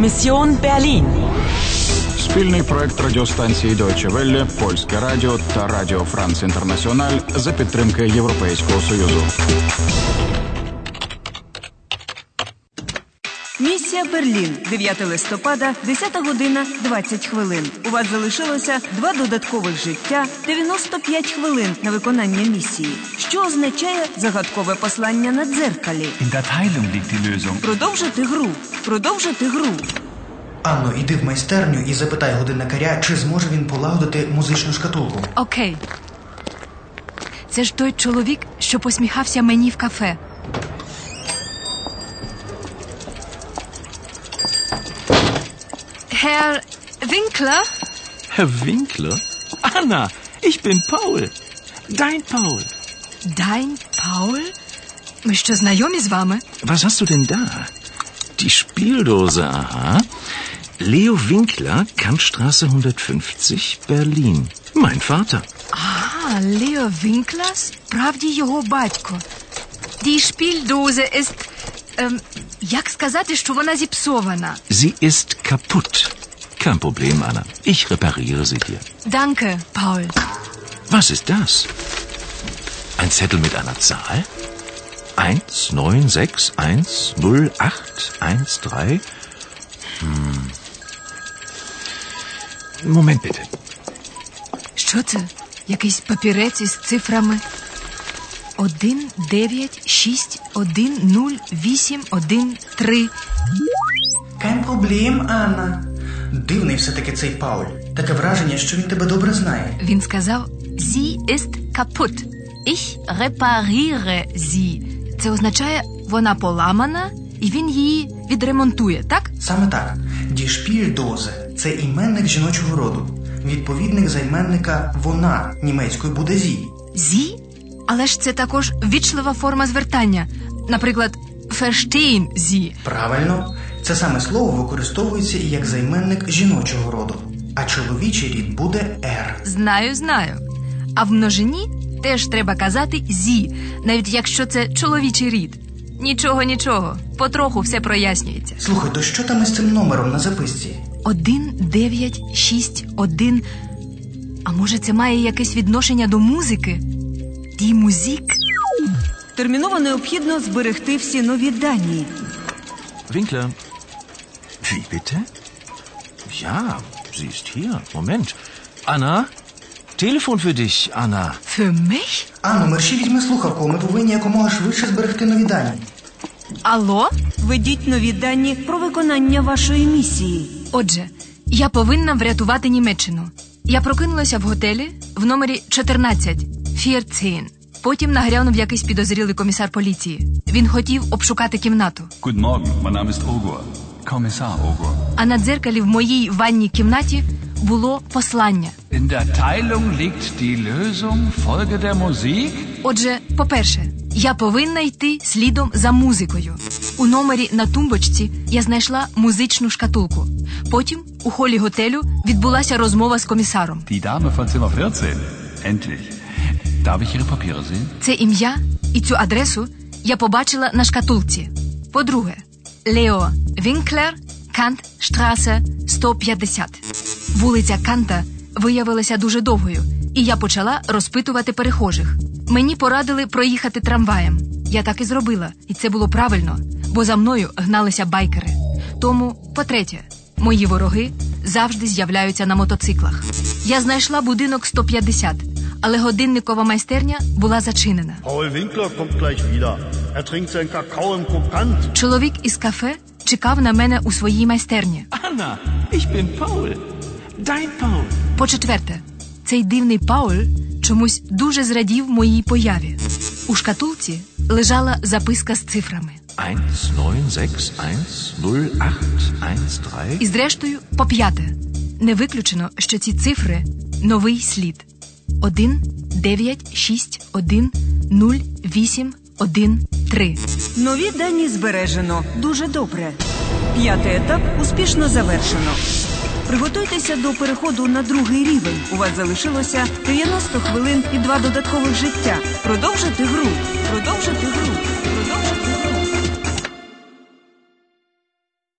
Mission Berlin. Спільний проект радіостанції Deutsche Welle, Польське Радіо та Радіо Франц Інтернаціональ за підтримки Європейського Союзу. Місія Берлін, 9 листопада, 10 година 20 хвилин. У вас залишилося два додаткових життя, 95 хвилин на виконання місії, що означає загадкове послання на дзеркалі. Продовжити гру, продовжити гру. Анно, іди в майстерню і запитай годинникаря, чи зможе він полагодити музичну шкатулку. Окей. Це ж той чоловік, що посміхався мені в кафе. Herr Winkler? Herr Winkler? Anna, ich bin Paul. Dein Paul. Dein Paul? Mich das Najomis warme. Was hast du denn da? Die Spieldose, aha. Leo Winkler, Kantstraße 150, Berlin. Mein Vater. Ah, Leo Winklers? Pravdi Jeho Batko. Die Spieldose ist ähm, як сказати, що вона зіпсована? Sie ist kaputt. Kein Problem, Anna. Ich repariere sie dir. Danke, Paul. Was ist das? Ein Zettel mit einer Zahl? 1, 9, 6, 1, 0, 8, 1, 3. Hm. Moment bitte. Що це? Якийсь папірець із цифрами. 1, 9, 6, 1, 0, 8, 1, 3. Kein проблем, Анна. Дивний все-таки цей Пауль. Таке враження, що він тебе добре знає. Він сказав Sie ist kaputt. Ich repariere sie. Це означає вона поламана, і він її відремонтує, так? Саме так. Дішпільдозе це іменник жіночого роду. Відповідник займенника вона німецькою буде зі. Зі? Але ж це також вічлива форма звертання. Наприклад, verstehen Sie. Правильно, це саме слово використовується і як займенник жіночого роду, а чоловічий рід буде ер. Знаю, знаю. А в множині теж треба казати зі, навіть якщо це чоловічий рід. Нічого, нічого, потроху все прояснюється. Слухай, то що там із цим номером на записці? 1, 9, 6, 1. А може, це має якесь відношення до музики? Die Musik? Терміново необхідно зберегти всі нові дані. Winkler. Wie bitte? Ja, sie ist hier. Moment. Anna? Telefon für dich, Anna. Für mich? Анно, мерші візьми слухавку, ми повинні якомога швидше зберегти нові дані. Алло? Введіть нові дані про виконання вашої місії. Отже, я повинна врятувати Німеччину. Я прокинулася в готелі в номері 14 14. Потім нагрянув якийсь підозрілий комісар поліції. Він хотів обшукати кімнату. Guten Morgen, mein Name ist Ogur. Kommissar Ogur. А на дзеркалі в моїй ванній кімнаті було послання. In der Teilung liegt die Lösung. Folge der Musik. Отже, по-перше, я повинна йти слідом за музикою. У номері на тумбочці я знайшла музичну шкатулку. Потім у холі готелю відбулася розмова з комісаром. Die Dame von Zimmer 14. Endlich. Darf ich Ihre Papiere sehen? Це ім'я і цю адресу я побачила на шкатулці. По-друге, Лео Вінклер, Кант, Штрасе 150. Вулиця Канта виявилася дуже довгою, і я почала розпитувати перехожих. Мені порадили проїхати трамваєм. Я так і зробила, і це було правильно, бо за мною гналися байкери. Тому, по-третє, мої вороги завжди з'являються на мотоциклах. Я знайшла будинок 150, але годинникова майстерня була зачинена. Er. Чоловік із кафе чекав на мене у своїй майстерні. Anna, ich bin Paul. Dein Paul. По-четверте, цей дивний Пауль чомусь дуже зрадів моїй появі. У шкатулці лежала записка з цифрами. 1, 9, 6, 1, 0, 8, 1, 3. І зрештою, по п'яте. Не виключено, що ці цифри новий слід. 1, 9, 6, 1, 0, 8, 1, 3. Нові дані збережено. Дуже добре. П'ятий етап успішно завершено. Приготуйтеся до переходу на другий рівень. У вас залишилося 90 хвилин і два додаткових життя. Продовжити гру. Продовжити гру.